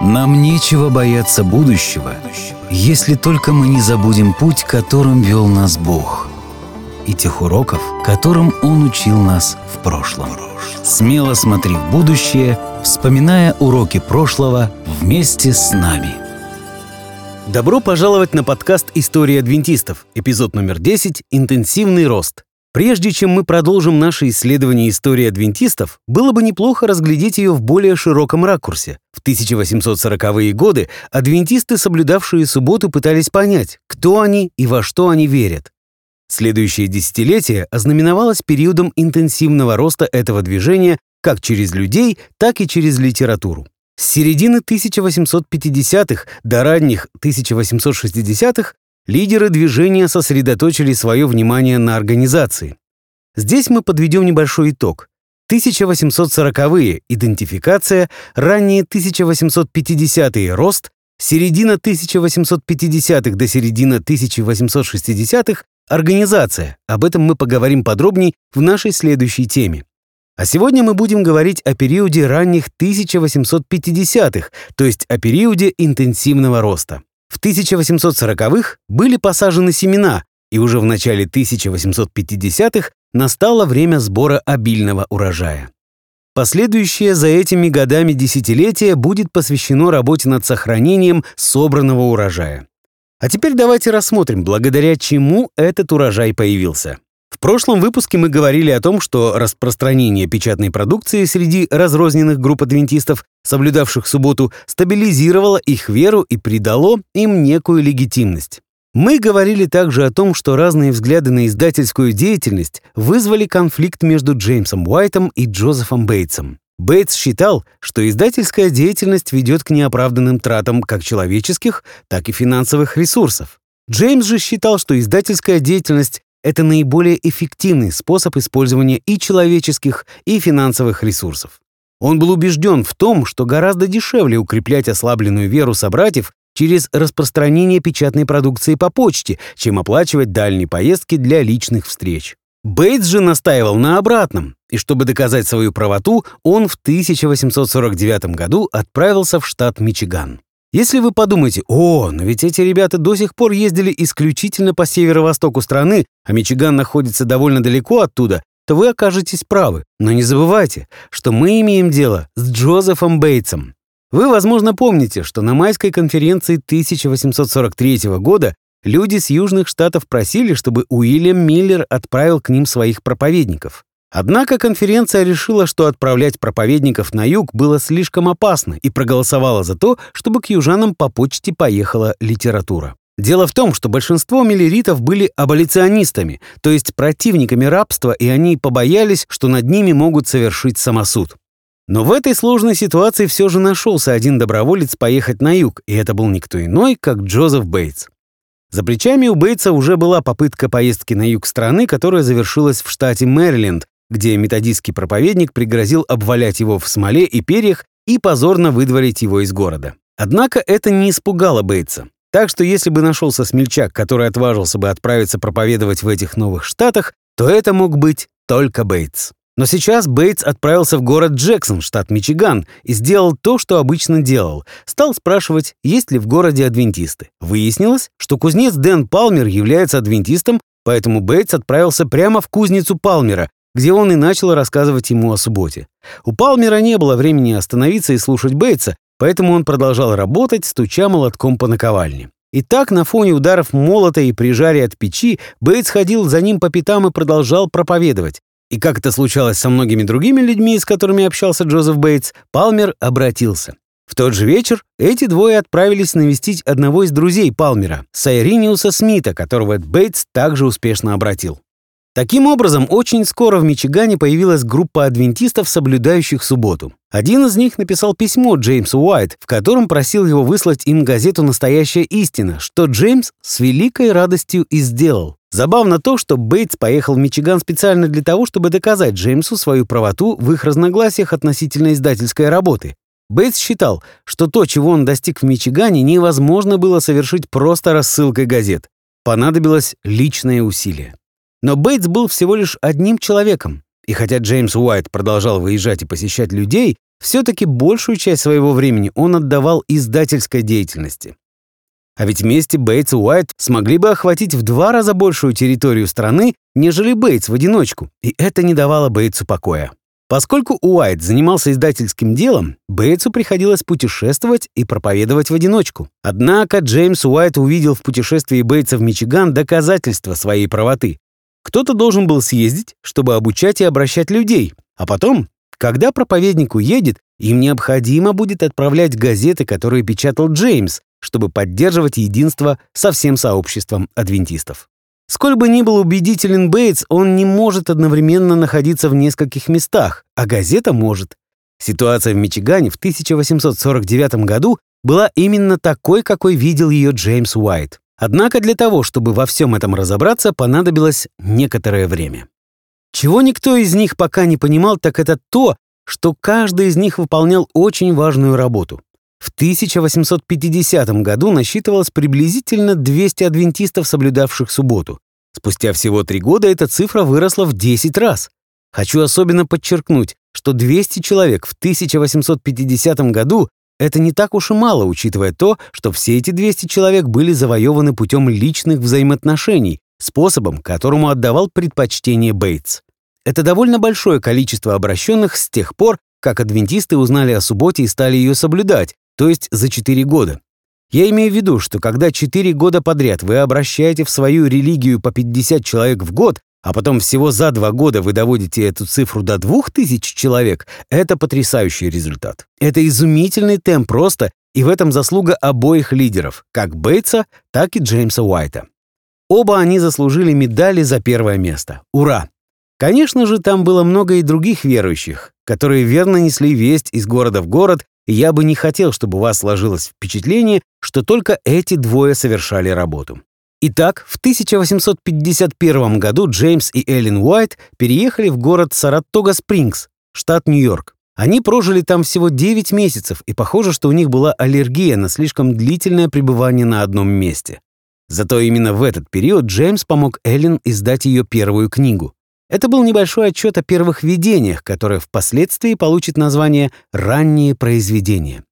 Нам нечего бояться будущего, если только мы не забудем путь, которым вел нас Бог, и тех уроков, которым Он учил нас в прошлом. Смело смотри в будущее, вспоминая уроки прошлого вместе с нами. Добро пожаловать на подкаст «История адвентистов», эпизод номер 10 «Интенсивный рост». Прежде чем мы продолжим наше исследование истории адвентистов, было бы неплохо разглядеть ее в более широком ракурсе. В 1840-е годы адвентисты, соблюдавшие субботу, пытались понять, кто они и во что они верят. Следующее десятилетие ознаменовалось периодом интенсивного роста этого движения как через людей, так и через литературу. С середины 1850-х до ранних 1860-х лидеры движения сосредоточили свое внимание на организации. Здесь мы подведем небольшой итог. 1840-е – идентификация, ранние 1850-е – рост, середина 1850-х до середины 1860-х – организация. Об этом мы поговорим подробнее в нашей следующей теме. А сегодня мы будем говорить о периоде ранних 1850-х, то есть о периоде интенсивного роста. В 1840-х были посажены семена, и уже в начале 1850-х настало время сбора обильного урожая. Последующее за этими годами десятилетие будет посвящено работе над сохранением собранного урожая. А теперь давайте рассмотрим, благодаря чему этот урожай появился. В прошлом выпуске мы говорили о том, что распространение печатной продукции среди разрозненных групп адвентистов, соблюдавших субботу, стабилизировало их веру и придало им некую легитимность. Мы говорили также о том, что разные взгляды на издательскую деятельность вызвали конфликт между Джеймсом Уайтом и Джозефом Бейтсом. Бейтс считал, что издательская деятельность ведет к неоправданным тратам как человеческих, так и финансовых ресурсов. Джеймс же считал, что издательская деятельность это наиболее эффективный способ использования и человеческих, и финансовых ресурсов. Он был убежден в том, что гораздо дешевле укреплять ослабленную веру собратьев через распространение печатной продукции по почте, чем оплачивать дальние поездки для личных встреч. Бейтс же настаивал на обратном, и чтобы доказать свою правоту, он в 1849 году отправился в штат Мичиган. Если вы подумаете, о, но ведь эти ребята до сих пор ездили исключительно по северо-востоку страны, а Мичиган находится довольно далеко оттуда, то вы окажетесь правы. Но не забывайте, что мы имеем дело с Джозефом Бейтсом. Вы, возможно, помните, что на майской конференции 1843 года люди с южных штатов просили, чтобы Уильям Миллер отправил к ним своих проповедников. Однако конференция решила, что отправлять проповедников на юг было слишком опасно и проголосовала за то, чтобы к южанам по почте поехала литература. Дело в том, что большинство миллеритов были аболиционистами, то есть противниками рабства, и они побоялись, что над ними могут совершить самосуд. Но в этой сложной ситуации все же нашелся один доброволец поехать на юг, и это был никто иной, как Джозеф Бейтс. За плечами у Бейтса уже была попытка поездки на юг страны, которая завершилась в штате Мэриленд, где методистский проповедник пригрозил обвалять его в смоле и перьях и позорно выдворить его из города. Однако это не испугало Бейтса. Так что если бы нашелся смельчак, который отважился бы отправиться проповедовать в этих новых штатах, то это мог быть только Бейтс. Но сейчас Бейтс отправился в город Джексон, штат Мичиган, и сделал то, что обычно делал. Стал спрашивать, есть ли в городе адвентисты. Выяснилось, что кузнец Дэн Палмер является адвентистом, поэтому Бейтс отправился прямо в кузницу Палмера, где он и начал рассказывать ему о субботе. У Палмера не было времени остановиться и слушать Бейтса, поэтому он продолжал работать, стуча молотком по наковальне. И так, на фоне ударов молота и при жаре от печи, Бейтс ходил за ним по пятам и продолжал проповедовать. И как это случалось со многими другими людьми, с которыми общался Джозеф Бейтс, Палмер обратился. В тот же вечер эти двое отправились навестить одного из друзей Палмера, Сайриниуса Смита, которого Бейтс также успешно обратил. Таким образом, очень скоро в Мичигане появилась группа адвентистов, соблюдающих субботу. Один из них написал письмо Джеймсу Уайт, в котором просил его выслать им газету «Настоящая истина», что Джеймс с великой радостью и сделал. Забавно то, что Бейтс поехал в Мичиган специально для того, чтобы доказать Джеймсу свою правоту в их разногласиях относительно издательской работы. Бейтс считал, что то, чего он достиг в Мичигане, невозможно было совершить просто рассылкой газет. Понадобилось личное усилие. Но Бейтс был всего лишь одним человеком. И хотя Джеймс Уайт продолжал выезжать и посещать людей, все-таки большую часть своего времени он отдавал издательской деятельности. А ведь вместе Бейтс и Уайт смогли бы охватить в два раза большую территорию страны, нежели Бейтс в одиночку, и это не давало Бейтсу покоя. Поскольку Уайт занимался издательским делом, Бейтсу приходилось путешествовать и проповедовать в одиночку. Однако Джеймс Уайт увидел в путешествии Бейтса в Мичиган доказательства своей правоты. Кто-то должен был съездить, чтобы обучать и обращать людей, а потом, когда проповедник уедет, им необходимо будет отправлять газеты, которые печатал Джеймс, чтобы поддерживать единство со всем сообществом адвентистов. Сколь бы ни был убедителен Бейтс, он не может одновременно находиться в нескольких местах, а газета может. Ситуация в Мичигане в 1849 году была именно такой, какой видел ее Джеймс Уайт. Однако для того, чтобы во всем этом разобраться, понадобилось некоторое время. Чего никто из них пока не понимал, так это то, что каждый из них выполнял очень важную работу. В 1850 году насчитывалось приблизительно 200 адвентистов, соблюдавших субботу. Спустя всего три года эта цифра выросла в 10 раз. Хочу особенно подчеркнуть, что 200 человек в 1850 году — это не так уж и мало, учитывая то, что все эти 200 человек были завоеваны путем личных взаимоотношений, способом, которому отдавал предпочтение Бейтс. Это довольно большое количество обращенных с тех пор, как адвентисты узнали о субботе и стали ее соблюдать, то есть за 4 года. Я имею в виду, что когда 4 года подряд вы обращаете в свою религию по 50 человек в год, а потом всего за 2 года вы доводите эту цифру до 2000 человек, это потрясающий результат. Это изумительный темп просто, и в этом заслуга обоих лидеров, как Бейтса, так и Джеймса Уайта. Оба они заслужили медали за первое место. Ура! Конечно же, там было много и других верующих, которые верно несли весть из города в город и я бы не хотел, чтобы у вас сложилось впечатление, что только эти двое совершали работу. Итак, в 1851 году Джеймс и Эллен Уайт переехали в город Саратога-Спрингс, штат Нью-Йорк. Они прожили там всего 9 месяцев, и похоже, что у них была аллергия на слишком длительное пребывание на одном месте. Зато именно в этот период Джеймс помог Эллен издать ее первую книгу. Это был небольшой отчет о первых видениях, которое впоследствии получит название «Ранние произведения».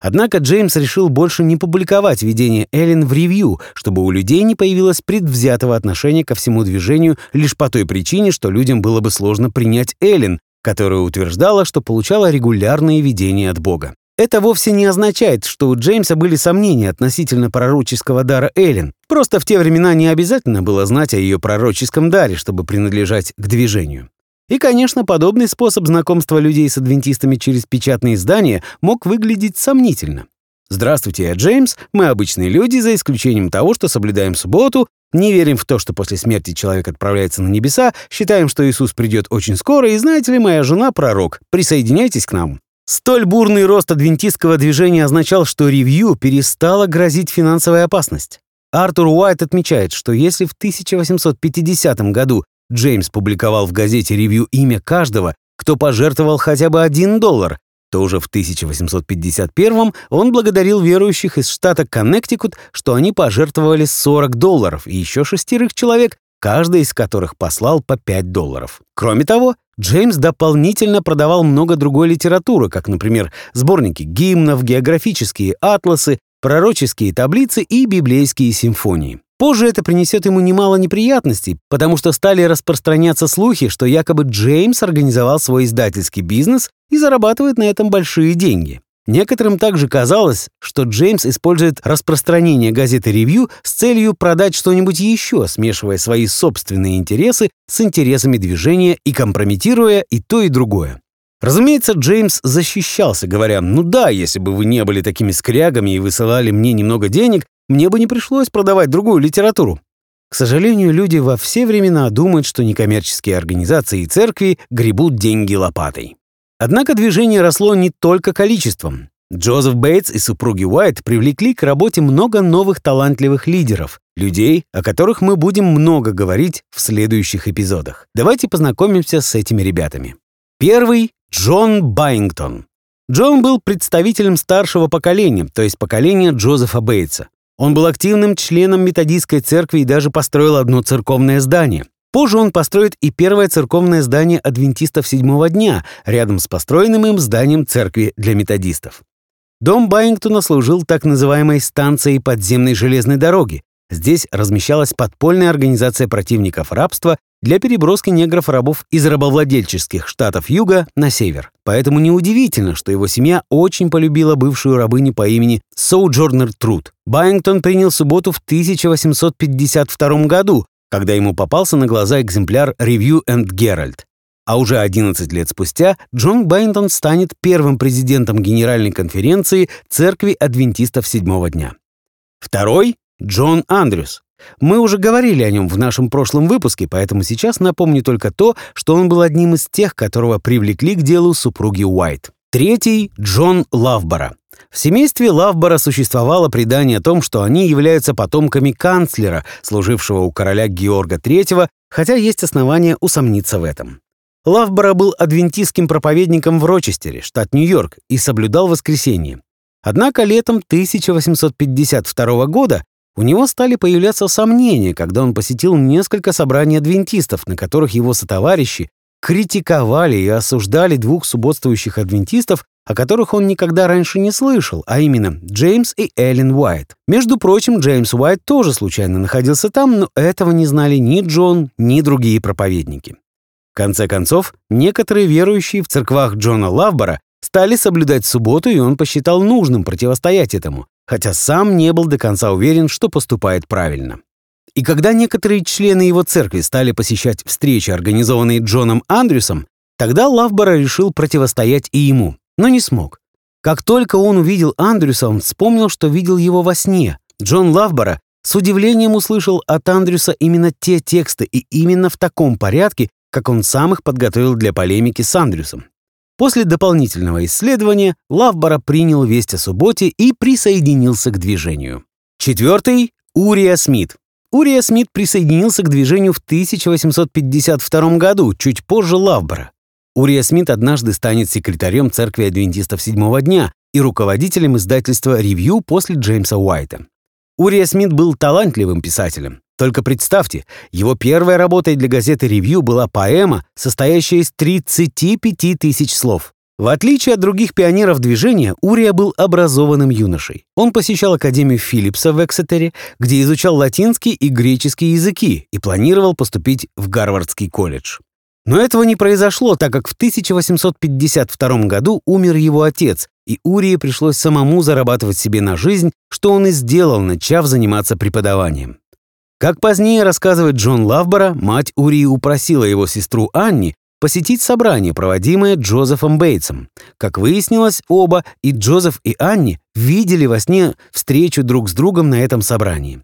Однако Джеймс решил больше не публиковать видение Эллен в ревью, чтобы у людей не появилось предвзятого отношения ко всему движению лишь по той причине, что людям было бы сложно принять Эллен, которая утверждала, что получала регулярные видения от Бога. Это вовсе не означает, что у Джеймса были сомнения относительно пророческого дара Эллен. Просто в те времена не обязательно было знать о ее пророческом даре, чтобы принадлежать к движению. И, конечно, подобный способ знакомства людей с адвентистами через печатные издания мог выглядеть сомнительно. «Здравствуйте, я Джеймс. Мы обычные люди, за исключением того, что соблюдаем субботу, не верим в то, что после смерти человек отправляется на небеса, считаем, что Иисус придет очень скоро, и знаете ли, моя жена пророк. Присоединяйтесь к нам». Столь бурный рост адвентистского движения означал, что ревью перестала грозить финансовая опасность. Артур Уайт отмечает, что если в 1850 году Джеймс публиковал в газете ревью имя каждого, кто пожертвовал хотя бы один доллар, то уже в 1851 он благодарил верующих из штата Коннектикут, что они пожертвовали 40 долларов, и еще шестерых человек, каждый из которых послал по 5 долларов. Кроме того, Джеймс дополнительно продавал много другой литературы, как, например, сборники гимнов, географические атласы, пророческие таблицы и библейские симфонии. Позже это принесет ему немало неприятностей, потому что стали распространяться слухи, что якобы Джеймс организовал свой издательский бизнес и зарабатывает на этом большие деньги. Некоторым также казалось, что Джеймс использует распространение газеты «Ревью» с целью продать что-нибудь еще, смешивая свои собственные интересы с интересами движения и компрометируя и то, и другое. Разумеется, Джеймс защищался, говоря, «Ну да, если бы вы не были такими скрягами и высылали мне немного денег, мне бы не пришлось продавать другую литературу». К сожалению, люди во все времена думают, что некоммерческие организации и церкви гребут деньги лопатой. Однако движение росло не только количеством. Джозеф Бейтс и супруги Уайт привлекли к работе много новых талантливых лидеров, людей, о которых мы будем много говорить в следующих эпизодах. Давайте познакомимся с этими ребятами. Первый — Джон Байнгтон. Джон был представителем старшего поколения, то есть поколения Джозефа Бейтса. Он был активным членом методистской церкви и даже построил одно церковное здание. Позже он построит и первое церковное здание адвентистов седьмого дня рядом с построенным им зданием церкви для методистов. Дом Байингтона служил так называемой станцией подземной железной дороги. Здесь размещалась подпольная организация противников рабства для переброски негров-рабов из рабовладельческих штатов Юга на север. Поэтому неудивительно, что его семья очень полюбила бывшую рабыню по имени Соуджорнер Труд. Байингтон принял субботу в 1852 году, когда ему попался на глаза экземпляр Review and Herald. А уже 11 лет спустя Джон Байнгтон станет первым президентом Генеральной конференции Церкви адвентистов седьмого дня. Второй — Джон Андрюс. Мы уже говорили о нем в нашем прошлом выпуске, поэтому сейчас напомню только то, что он был одним из тех, которого привлекли к делу супруги Уайт. Третий — Джон Лавбора. В семействе Лавбора существовало предание о том, что они являются потомками канцлера, служившего у короля Георга III, хотя есть основания усомниться в этом. Лавбора был адвентистским проповедником в Рочестере, штат Нью-Йорк, и соблюдал воскресенье. Однако летом 1852 года у него стали появляться сомнения, когда он посетил несколько собраний адвентистов, на которых его сотоварищи критиковали и осуждали двух субботствующих адвентистов о которых он никогда раньше не слышал, а именно Джеймс и Эллен Уайт. Между прочим, Джеймс Уайт тоже случайно находился там, но этого не знали ни Джон, ни другие проповедники. В конце концов, некоторые верующие в церквах Джона Лавбора стали соблюдать субботу, и он посчитал нужным противостоять этому, хотя сам не был до конца уверен, что поступает правильно. И когда некоторые члены его церкви стали посещать встречи, организованные Джоном Андрюсом, тогда Лавбора решил противостоять и ему но не смог. Как только он увидел Андрюса, он вспомнил, что видел его во сне. Джон Лавбора с удивлением услышал от Андрюса именно те тексты и именно в таком порядке, как он сам их подготовил для полемики с Андрюсом. После дополнительного исследования Лавбора принял весть о субботе и присоединился к движению. Четвертый — Урия Смит. Урия Смит присоединился к движению в 1852 году, чуть позже Лавбора. Урия Смит однажды станет секретарем Церкви Адвентистов Седьмого дня и руководителем издательства «Ревью» после Джеймса Уайта. Урия Смит был талантливым писателем. Только представьте, его первой работой для газеты «Ревью» была поэма, состоящая из 35 тысяч слов. В отличие от других пионеров движения, Урия был образованным юношей. Он посещал Академию Филлипса в Эксетере, где изучал латинский и греческий языки и планировал поступить в Гарвардский колледж. Но этого не произошло, так как в 1852 году умер его отец, и Урии пришлось самому зарабатывать себе на жизнь, что он и сделал, начав заниматься преподаванием. Как позднее рассказывает Джон Лавбора, мать Урии упросила его сестру Анни посетить собрание, проводимое Джозефом Бейтсом. Как выяснилось, оба, и Джозеф, и Анни, видели во сне встречу друг с другом на этом собрании.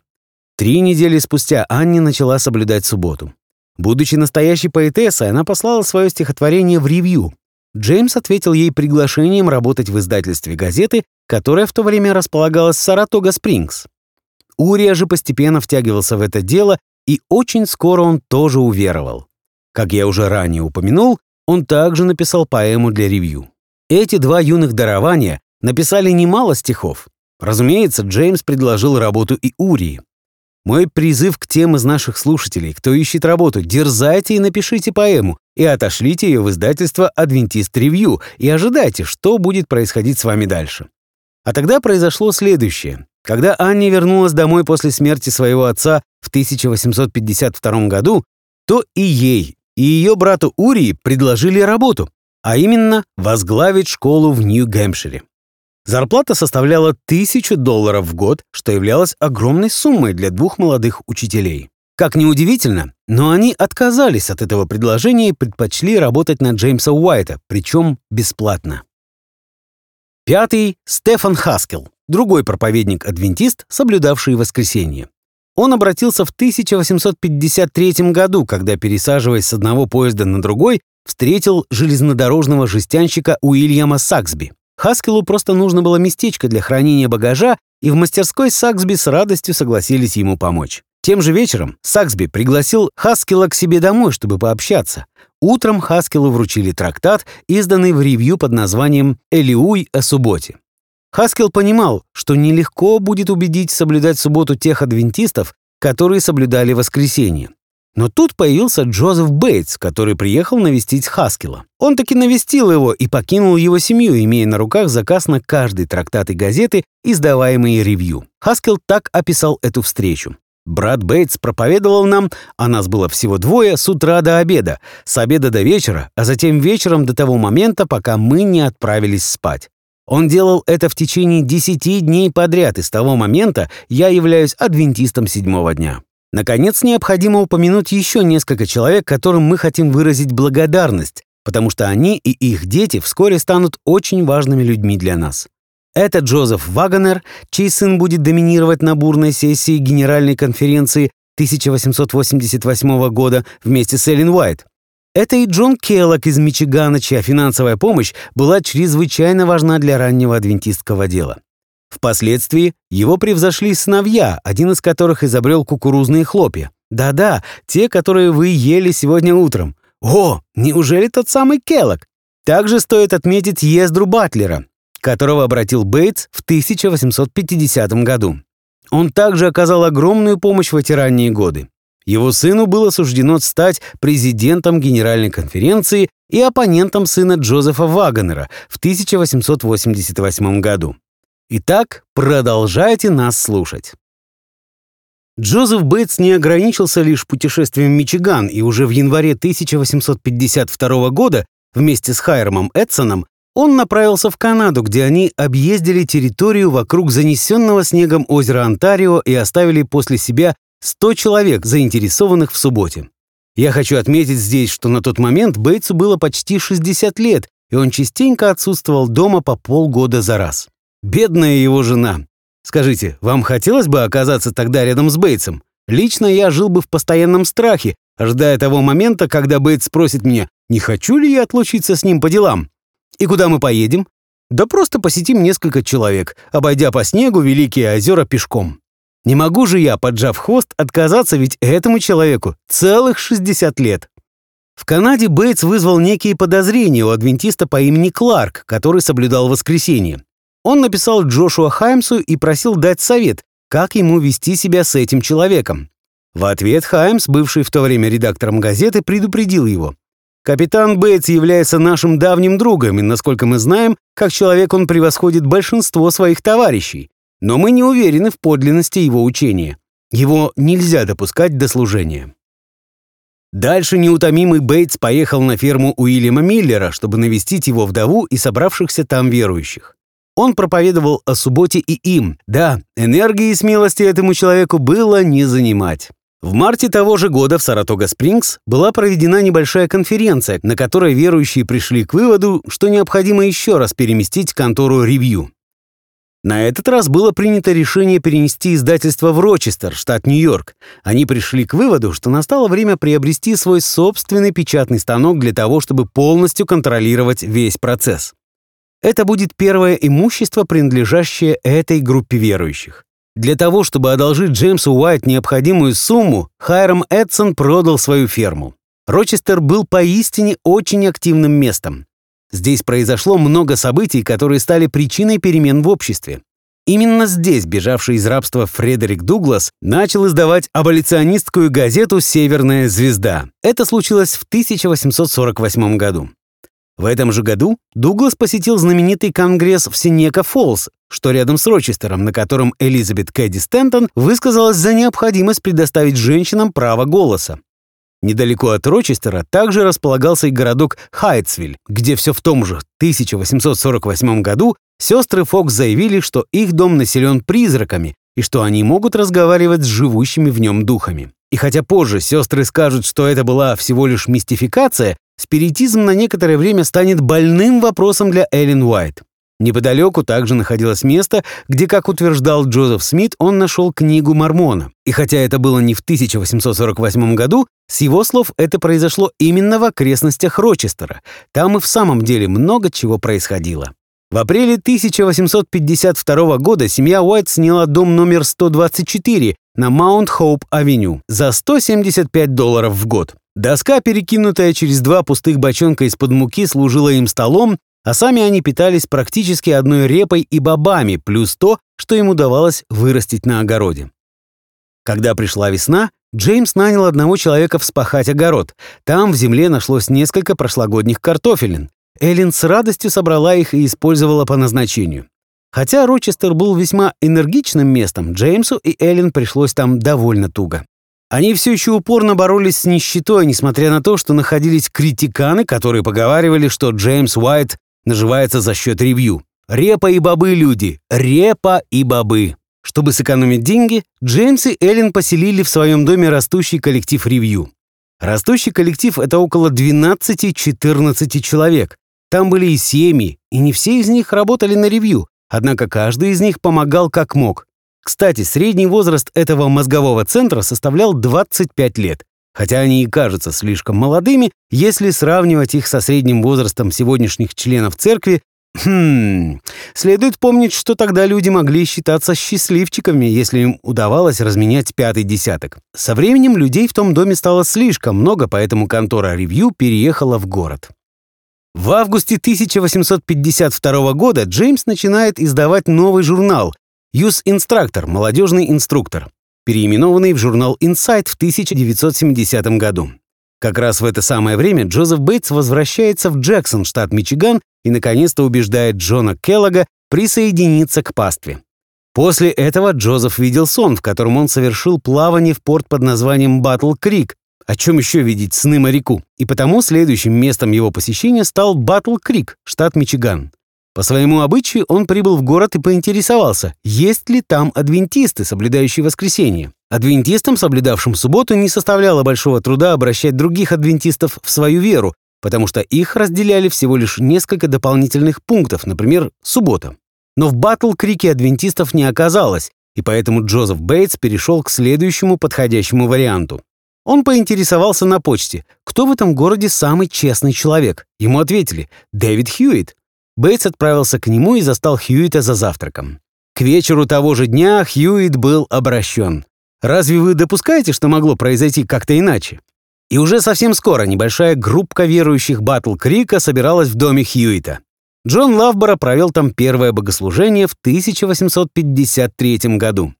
Три недели спустя Анни начала соблюдать субботу. Будучи настоящей поэтессой, она послала свое стихотворение в ревью. Джеймс ответил ей приглашением работать в издательстве газеты, которая в то время располагалась в Саратога-Спрингс. Урия же постепенно втягивался в это дело, и очень скоро он тоже уверовал. Как я уже ранее упомянул, он также написал поэму для ревью. Эти два юных дарования написали немало стихов. Разумеется, Джеймс предложил работу и Урии. Мой призыв к тем из наших слушателей, кто ищет работу, дерзайте и напишите поэму, и отошлите ее в издательство «Адвентист Ревью» и ожидайте, что будет происходить с вами дальше. А тогда произошло следующее. Когда Анни вернулась домой после смерти своего отца в 1852 году, то и ей, и ее брату Урии предложили работу, а именно возглавить школу в Нью-Гэмпшире. Зарплата составляла тысячу долларов в год, что являлось огромной суммой для двух молодых учителей. Как ни удивительно, но они отказались от этого предложения и предпочли работать на Джеймса Уайта, причем бесплатно. Пятый — Стефан Хаскел, другой проповедник-адвентист, соблюдавший воскресенье. Он обратился в 1853 году, когда, пересаживаясь с одного поезда на другой, встретил железнодорожного жестянщика Уильяма Саксби. Хаскелу просто нужно было местечко для хранения багажа, и в мастерской Саксби с радостью согласились ему помочь. Тем же вечером Саксби пригласил Хаскела к себе домой, чтобы пообщаться. Утром Хаскелу вручили трактат, изданный в ревью под названием «Элиуй о субботе». Хаскел понимал, что нелегко будет убедить соблюдать субботу тех адвентистов, которые соблюдали воскресенье. Но тут появился Джозеф Бейтс, который приехал навестить Хаскила. Он таки навестил его и покинул его семью, имея на руках заказ на каждый трактат и газеты, издаваемые ревью. Хаскил так описал эту встречу. Брат Бейтс проповедовал нам, а нас было всего двое, с утра до обеда, с обеда до вечера, а затем вечером до того момента, пока мы не отправились спать. Он делал это в течение десяти дней подряд, и с того момента я являюсь адвентистом седьмого дня. Наконец, необходимо упомянуть еще несколько человек, которым мы хотим выразить благодарность, потому что они и их дети вскоре станут очень важными людьми для нас. Это Джозеф Вагонер, чей сын будет доминировать на бурной сессии Генеральной конференции 1888 года вместе с Эллен Уайт. Это и Джон Келлок из Мичигана, чья финансовая помощь была чрезвычайно важна для раннего адвентистского дела. Впоследствии его превзошли сыновья, один из которых изобрел кукурузные хлопья. Да-да, те, которые вы ели сегодня утром. О, неужели тот самый Келлок? Также стоит отметить Ездру Батлера, которого обратил Бейтс в 1850 году. Он также оказал огромную помощь в эти ранние годы. Его сыну было суждено стать президентом Генеральной конференции и оппонентом сына Джозефа Вагонера в 1888 году. Итак, продолжайте нас слушать. Джозеф Бейтс не ограничился лишь путешествием в Мичиган и уже в январе 1852 года вместе с Хайромом Эдсоном он направился в Канаду, где они объездили территорию вокруг занесенного снегом озера Онтарио и оставили после себя 100 человек, заинтересованных в субботе. Я хочу отметить здесь, что на тот момент Бейтсу было почти 60 лет, и он частенько отсутствовал дома по полгода за раз. Бедная его жена. Скажите, вам хотелось бы оказаться тогда рядом с Бейтсом? Лично я жил бы в постоянном страхе, ожидая того момента, когда Бейтс спросит меня, не хочу ли я отлучиться с ним по делам. И куда мы поедем? Да просто посетим несколько человек, обойдя по снегу Великие озера пешком. Не могу же я, поджав хвост, отказаться, ведь этому человеку целых 60 лет. В Канаде Бейтс вызвал некие подозрения у адвентиста по имени Кларк, который соблюдал воскресенье. Он написал Джошуа Хаймсу и просил дать совет, как ему вести себя с этим человеком. В ответ Хаймс, бывший в то время редактором газеты, предупредил его. «Капитан Бейтс является нашим давним другом, и, насколько мы знаем, как человек он превосходит большинство своих товарищей. Но мы не уверены в подлинности его учения. Его нельзя допускать до служения». Дальше неутомимый Бейтс поехал на ферму Уильяма Миллера, чтобы навестить его вдову и собравшихся там верующих. Он проповедовал о субботе и им. Да, энергии и смелости этому человеку было не занимать. В марте того же года в Саратога-Спрингс была проведена небольшая конференция, на которой верующие пришли к выводу, что необходимо еще раз переместить контору «Ревью». На этот раз было принято решение перенести издательство в Рочестер, штат Нью-Йорк. Они пришли к выводу, что настало время приобрести свой собственный печатный станок для того, чтобы полностью контролировать весь процесс. Это будет первое имущество, принадлежащее этой группе верующих. Для того, чтобы одолжить Джеймсу Уайт необходимую сумму, Хайрам Эдсон продал свою ферму. Рочестер был поистине очень активным местом. Здесь произошло много событий, которые стали причиной перемен в обществе. Именно здесь бежавший из рабства Фредерик Дуглас начал издавать аболиционистскую газету «Северная звезда». Это случилось в 1848 году. В этом же году Дуглас посетил знаменитый конгресс в Синека-Фоллс, что рядом с Рочестером, на котором Элизабет Кэдди Стентон высказалась за необходимость предоставить женщинам право голоса. Недалеко от Рочестера также располагался и городок Хайтсвиль, где все в том же 1848 году сестры Фокс заявили, что их дом населен призраками и что они могут разговаривать с живущими в нем духами. И хотя позже сестры скажут, что это была всего лишь мистификация, спиритизм на некоторое время станет больным вопросом для Эллен Уайт. Неподалеку также находилось место, где, как утверждал Джозеф Смит, он нашел книгу Мормона. И хотя это было не в 1848 году, с его слов это произошло именно в окрестностях Рочестера. Там и в самом деле много чего происходило. В апреле 1852 года семья Уайт сняла дом номер 124 на Маунт-Хоуп-авеню за 175 долларов в год. Доска, перекинутая через два пустых бочонка из-под муки, служила им столом, а сами они питались практически одной репой и бобами, плюс то, что им удавалось вырастить на огороде. Когда пришла весна, Джеймс нанял одного человека вспахать огород. Там в земле нашлось несколько прошлогодних картофелин. Эллен с радостью собрала их и использовала по назначению. Хотя Рочестер был весьма энергичным местом, Джеймсу и Эллен пришлось там довольно туго. Они все еще упорно боролись с нищетой, несмотря на то, что находились критиканы, которые поговаривали, что Джеймс Уайт наживается за счет ревью. Репа и бобы, люди, репа и бобы. Чтобы сэкономить деньги, Джеймс и Эллен поселили в своем доме растущий коллектив ревью. Растущий коллектив — это около 12-14 человек. Там были и семьи, и не все из них работали на ревью, однако каждый из них помогал как мог. Кстати, средний возраст этого мозгового центра составлял 25 лет, хотя они и кажутся слишком молодыми, если сравнивать их со средним возрастом сегодняшних членов церкви. Хм, следует помнить, что тогда люди могли считаться счастливчиками, если им удавалось разменять пятый десяток. Со временем людей в том доме стало слишком много, поэтому контора «Ревью» переехала в город. В августе 1852 года Джеймс начинает издавать новый журнал «Юс Инструктор. Молодежный инструктор», переименованный в журнал Insight в 1970 году. Как раз в это самое время Джозеф Бейтс возвращается в Джексон, штат Мичиган, и наконец-то убеждает Джона Келлога присоединиться к пастве. После этого Джозеф видел сон, в котором он совершил плавание в порт под названием Батл Крик, о чем еще видеть сны моряку? И потому следующим местом его посещения стал Батл Крик, штат Мичиган. По своему обычаю он прибыл в город и поинтересовался, есть ли там адвентисты, соблюдающие воскресенье. Адвентистам, соблюдавшим субботу, не составляло большого труда обращать других адвентистов в свою веру, потому что их разделяли всего лишь несколько дополнительных пунктов, например, суббота. Но в Батл-Крике адвентистов не оказалось, и поэтому Джозеф Бейтс перешел к следующему подходящему варианту. Он поинтересовался на почте, кто в этом городе самый честный человек. Ему ответили «Дэвид Хьюитт». Бейтс отправился к нему и застал Хьюита за завтраком. К вечеру того же дня Хьюит был обращен. Разве вы допускаете, что могло произойти как-то иначе? И уже совсем скоро небольшая группка верующих Батл Крика собиралась в доме Хьюита. Джон Лавбора провел там первое богослужение в 1853 году.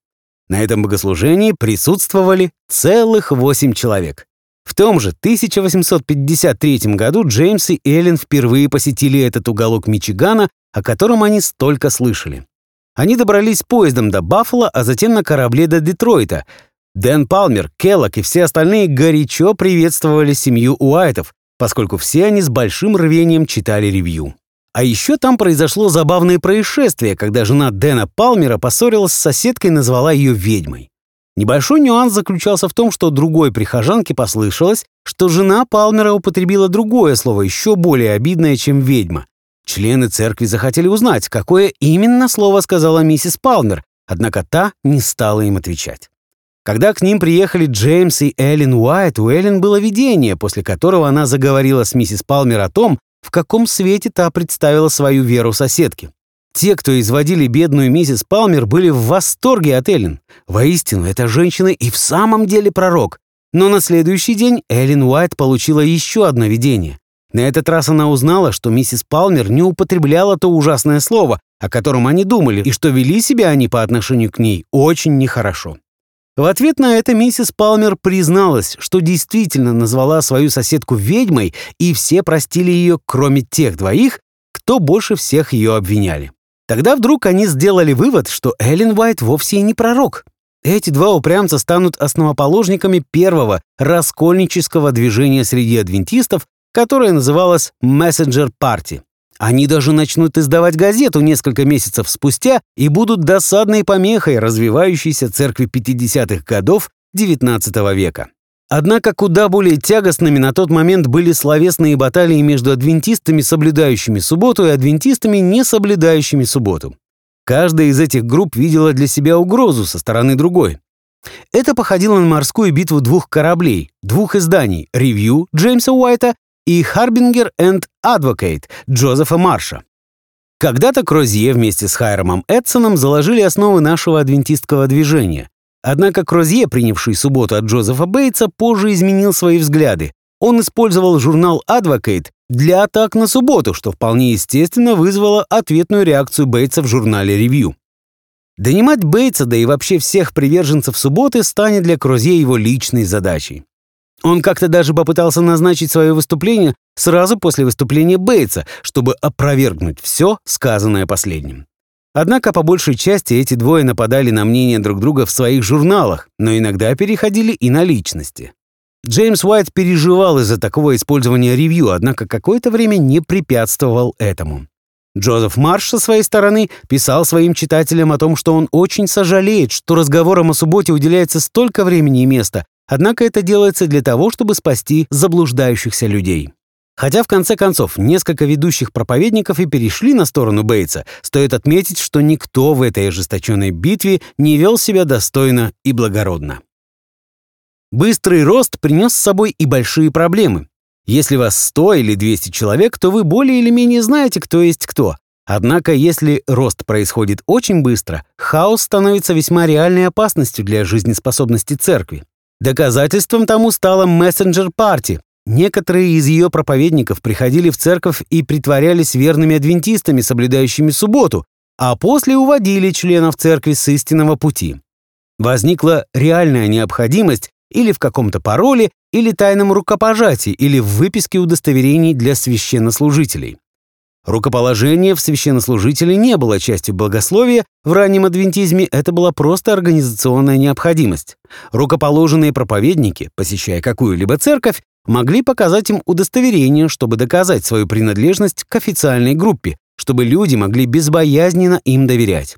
На этом богослужении присутствовали целых восемь человек. В том же 1853 году Джеймс и Эллен впервые посетили этот уголок Мичигана, о котором они столько слышали. Они добрались поездом до Баффало, а затем на корабле до Детройта. Дэн Палмер, Келлок и все остальные горячо приветствовали семью Уайтов, поскольку все они с большим рвением читали ревью. А еще там произошло забавное происшествие, когда жена Дэна Палмера поссорилась с соседкой и назвала ее ведьмой. Небольшой нюанс заключался в том, что другой прихожанке послышалось, что жена Палмера употребила другое слово, еще более обидное, чем ведьма. Члены церкви захотели узнать, какое именно слово сказала миссис Палмер, однако та не стала им отвечать. Когда к ним приехали Джеймс и Эллен Уайт, у Эллен было видение, после которого она заговорила с миссис Палмер о том, в каком свете та представила свою веру соседке. Те, кто изводили бедную миссис Палмер, были в восторге от Эллен. Воистину, эта женщина и в самом деле пророк. Но на следующий день Эллен Уайт получила еще одно видение. На этот раз она узнала, что миссис Палмер не употребляла то ужасное слово, о котором они думали, и что вели себя они по отношению к ней очень нехорошо. В ответ на это миссис Палмер призналась, что действительно назвала свою соседку ведьмой, и все простили ее, кроме тех двоих, кто больше всех ее обвиняли. Тогда вдруг они сделали вывод, что Эллен Уайт вовсе и не пророк. Эти два упрямца станут основоположниками первого раскольнического движения среди адвентистов, которое называлось «Messenger Party». Они даже начнут издавать газету несколько месяцев спустя и будут досадной помехой развивающейся церкви 50-х годов XIX века. Однако куда более тягостными на тот момент были словесные баталии между адвентистами, соблюдающими субботу, и адвентистами, не соблюдающими субботу. Каждая из этих групп видела для себя угрозу со стороны другой. Это походило на морскую битву двух кораблей, двух изданий «Ревью» Джеймса Уайта и «Харбингер энд Advocate» Джозефа Марша. Когда-то Крозье вместе с Хайромом Эдсоном заложили основы нашего адвентистского движения. Однако Крозье, принявший субботу от Джозефа Бейтса, позже изменил свои взгляды. Он использовал журнал Advocate для атак на субботу, что вполне естественно вызвало ответную реакцию Бейтса в журнале Review. Донимать Бейтса, да и вообще всех приверженцев субботы, станет для Крузье его личной задачей. Он как-то даже попытался назначить свое выступление сразу после выступления Бейтса, чтобы опровергнуть все, сказанное последним. Однако по большей части эти двое нападали на мнение друг друга в своих журналах, но иногда переходили и на личности. Джеймс Уайт переживал из-за такого использования ревью, однако какое-то время не препятствовал этому. Джозеф Марш со своей стороны писал своим читателям о том, что он очень сожалеет, что разговорам о субботе уделяется столько времени и места, однако это делается для того, чтобы спасти заблуждающихся людей. Хотя, в конце концов, несколько ведущих проповедников и перешли на сторону Бейтса, стоит отметить, что никто в этой ожесточенной битве не вел себя достойно и благородно. Быстрый рост принес с собой и большие проблемы. Если вас 100 или 200 человек, то вы более или менее знаете, кто есть кто. Однако, если рост происходит очень быстро, хаос становится весьма реальной опасностью для жизнеспособности церкви. Доказательством тому стала мессенджер-парти. Некоторые из ее проповедников приходили в церковь и притворялись верными адвентистами, соблюдающими субботу, а после уводили членов церкви с истинного пути. Возникла реальная необходимость или в каком-то пароле, или тайном рукопожатии, или в выписке удостоверений для священнослужителей. Рукоположение в священнослужителе не было частью богословия, в раннем адвентизме это была просто организационная необходимость. Рукоположенные проповедники, посещая какую-либо церковь, могли показать им удостоверение, чтобы доказать свою принадлежность к официальной группе, чтобы люди могли безбоязненно им доверять.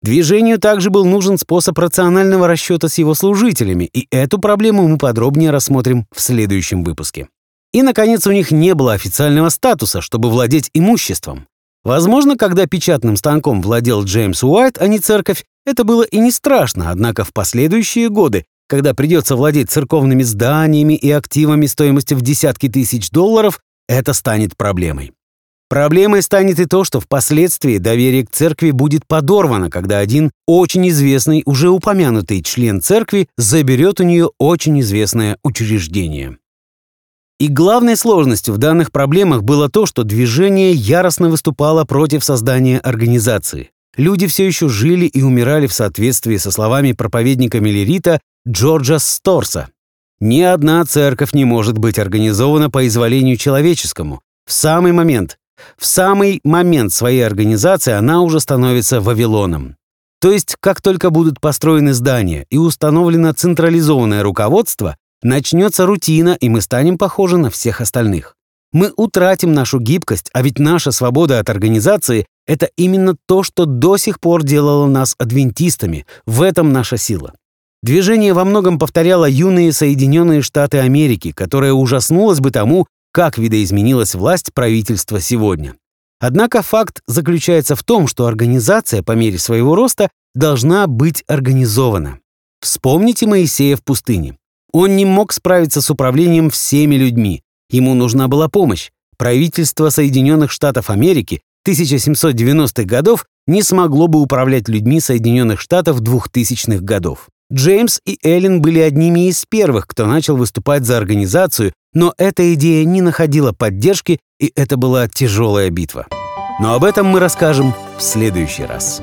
Движению также был нужен способ рационального расчета с его служителями, и эту проблему мы подробнее рассмотрим в следующем выпуске. И, наконец, у них не было официального статуса, чтобы владеть имуществом. Возможно, когда печатным станком владел Джеймс Уайт, а не церковь, это было и не страшно, однако в последующие годы, когда придется владеть церковными зданиями и активами стоимостью в десятки тысяч долларов, это станет проблемой. Проблемой станет и то, что впоследствии доверие к церкви будет подорвано, когда один очень известный, уже упомянутый член церкви заберет у нее очень известное учреждение. И главной сложностью в данных проблемах было то, что движение яростно выступало против создания организации. Люди все еще жили и умирали в соответствии со словами проповедника Миллерита Джорджа Сторса. Ни одна церковь не может быть организована по изволению человеческому. В самый момент, в самый момент своей организации она уже становится Вавилоном. То есть, как только будут построены здания и установлено централизованное руководство, начнется рутина, и мы станем похожи на всех остальных. Мы утратим нашу гибкость, а ведь наша свобода от организации — это именно то, что до сих пор делало нас адвентистами. В этом наша сила. Движение во многом повторяло юные Соединенные Штаты Америки, которое ужаснулось бы тому, как видоизменилась власть правительства сегодня. Однако факт заключается в том, что организация по мере своего роста должна быть организована. Вспомните Моисея в пустыне. Он не мог справиться с управлением всеми людьми. Ему нужна была помощь. Правительство Соединенных Штатов Америки 1790-х годов не смогло бы управлять людьми Соединенных Штатов 2000-х годов. Джеймс и Эллен были одними из первых, кто начал выступать за организацию, но эта идея не находила поддержки, и это была тяжелая битва. Но об этом мы расскажем в следующий раз.